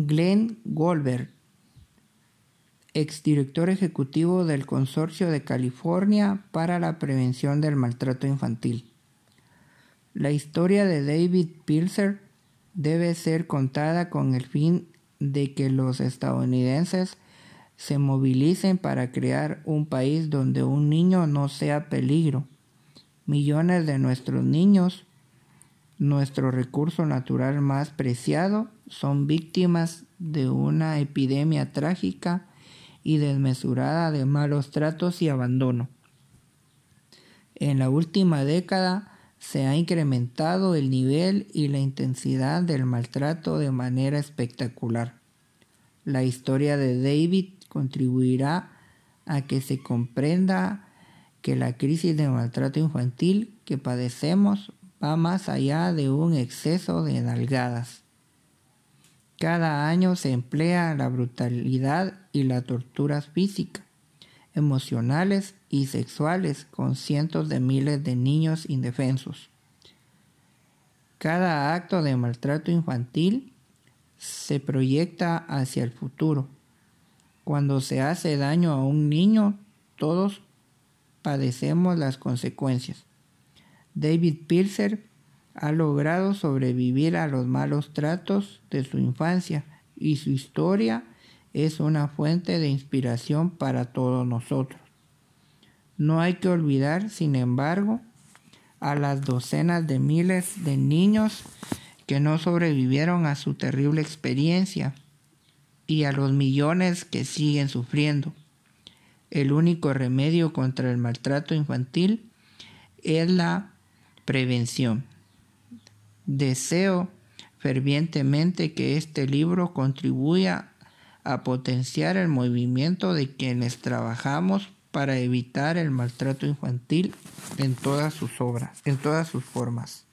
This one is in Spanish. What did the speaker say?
Glenn Goldberg, exdirector ejecutivo del Consorcio de California para la Prevención del Maltrato Infantil. La historia de David Pilser debe ser contada con el fin de que los estadounidenses se movilicen para crear un país donde un niño no sea peligro. Millones de nuestros niños, nuestro recurso natural más preciado, son víctimas de una epidemia trágica y desmesurada de malos tratos y abandono. En la última década se ha incrementado el nivel y la intensidad del maltrato de manera espectacular. La historia de David contribuirá a que se comprenda que la crisis de maltrato infantil que padecemos va más allá de un exceso de nalgadas. Cada año se emplea la brutalidad y la tortura física, emocionales y sexuales con cientos de miles de niños indefensos. Cada acto de maltrato infantil se proyecta hacia el futuro. Cuando se hace daño a un niño, todos padecemos las consecuencias. David Pilser ha logrado sobrevivir a los malos tratos de su infancia y su historia es una fuente de inspiración para todos nosotros. No hay que olvidar, sin embargo, a las docenas de miles de niños que no sobrevivieron a su terrible experiencia y a los millones que siguen sufriendo. El único remedio contra el maltrato infantil es la prevención. Deseo fervientemente que este libro contribuya a potenciar el movimiento de quienes trabajamos para evitar el maltrato infantil en todas sus obras, en todas sus formas.